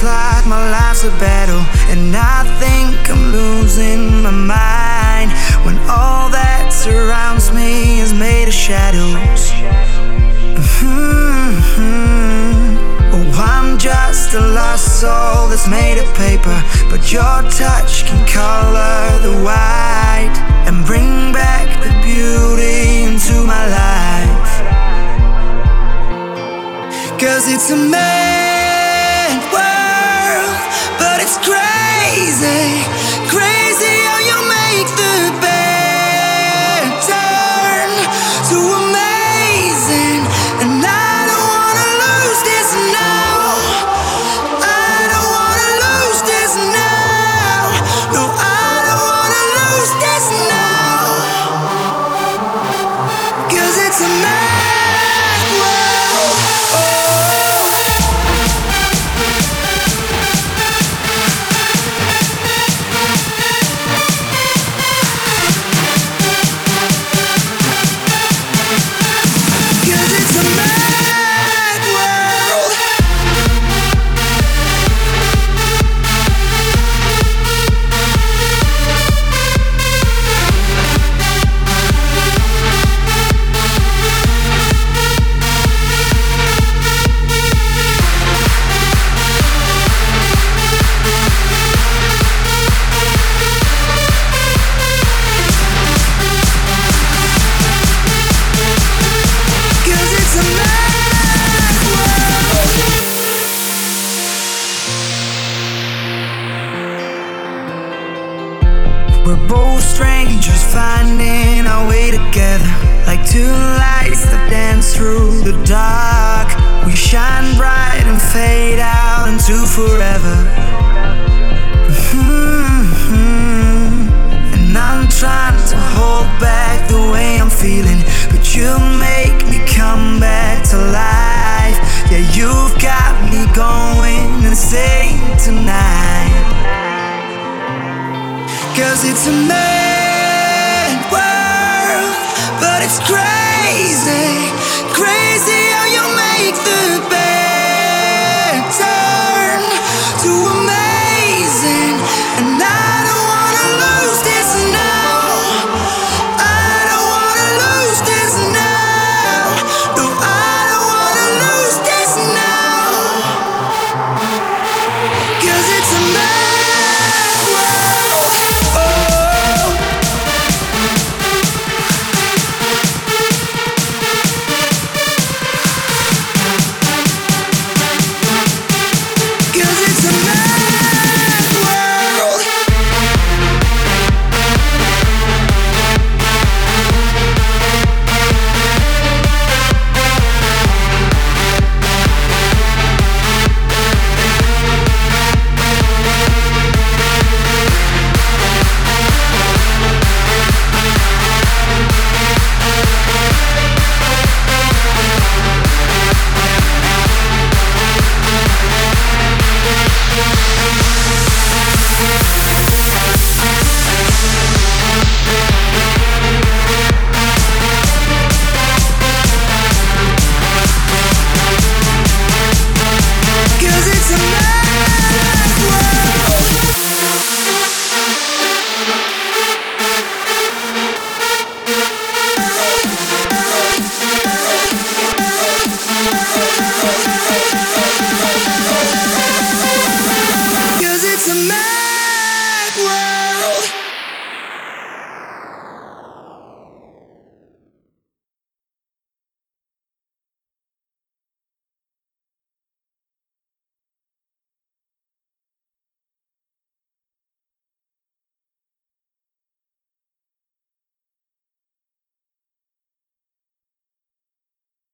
feels like my life's a battle, and I think I'm losing my mind when all that surrounds me is made of shadows. Mm-hmm. Oh, I'm just a lost soul that's made of paper, but your touch can color the white and bring back the beauty into my life. Cause it's a crazy, We're both strangers finding our way together. Like two lights that dance through the dark. We shine bright and fade out into forever. Mhm. And I'm trying to hold back the way I'm feeling. But you make me come back to life. Yeah, you've got Cause it's a mad world, but it's crazy, crazy how you make the best.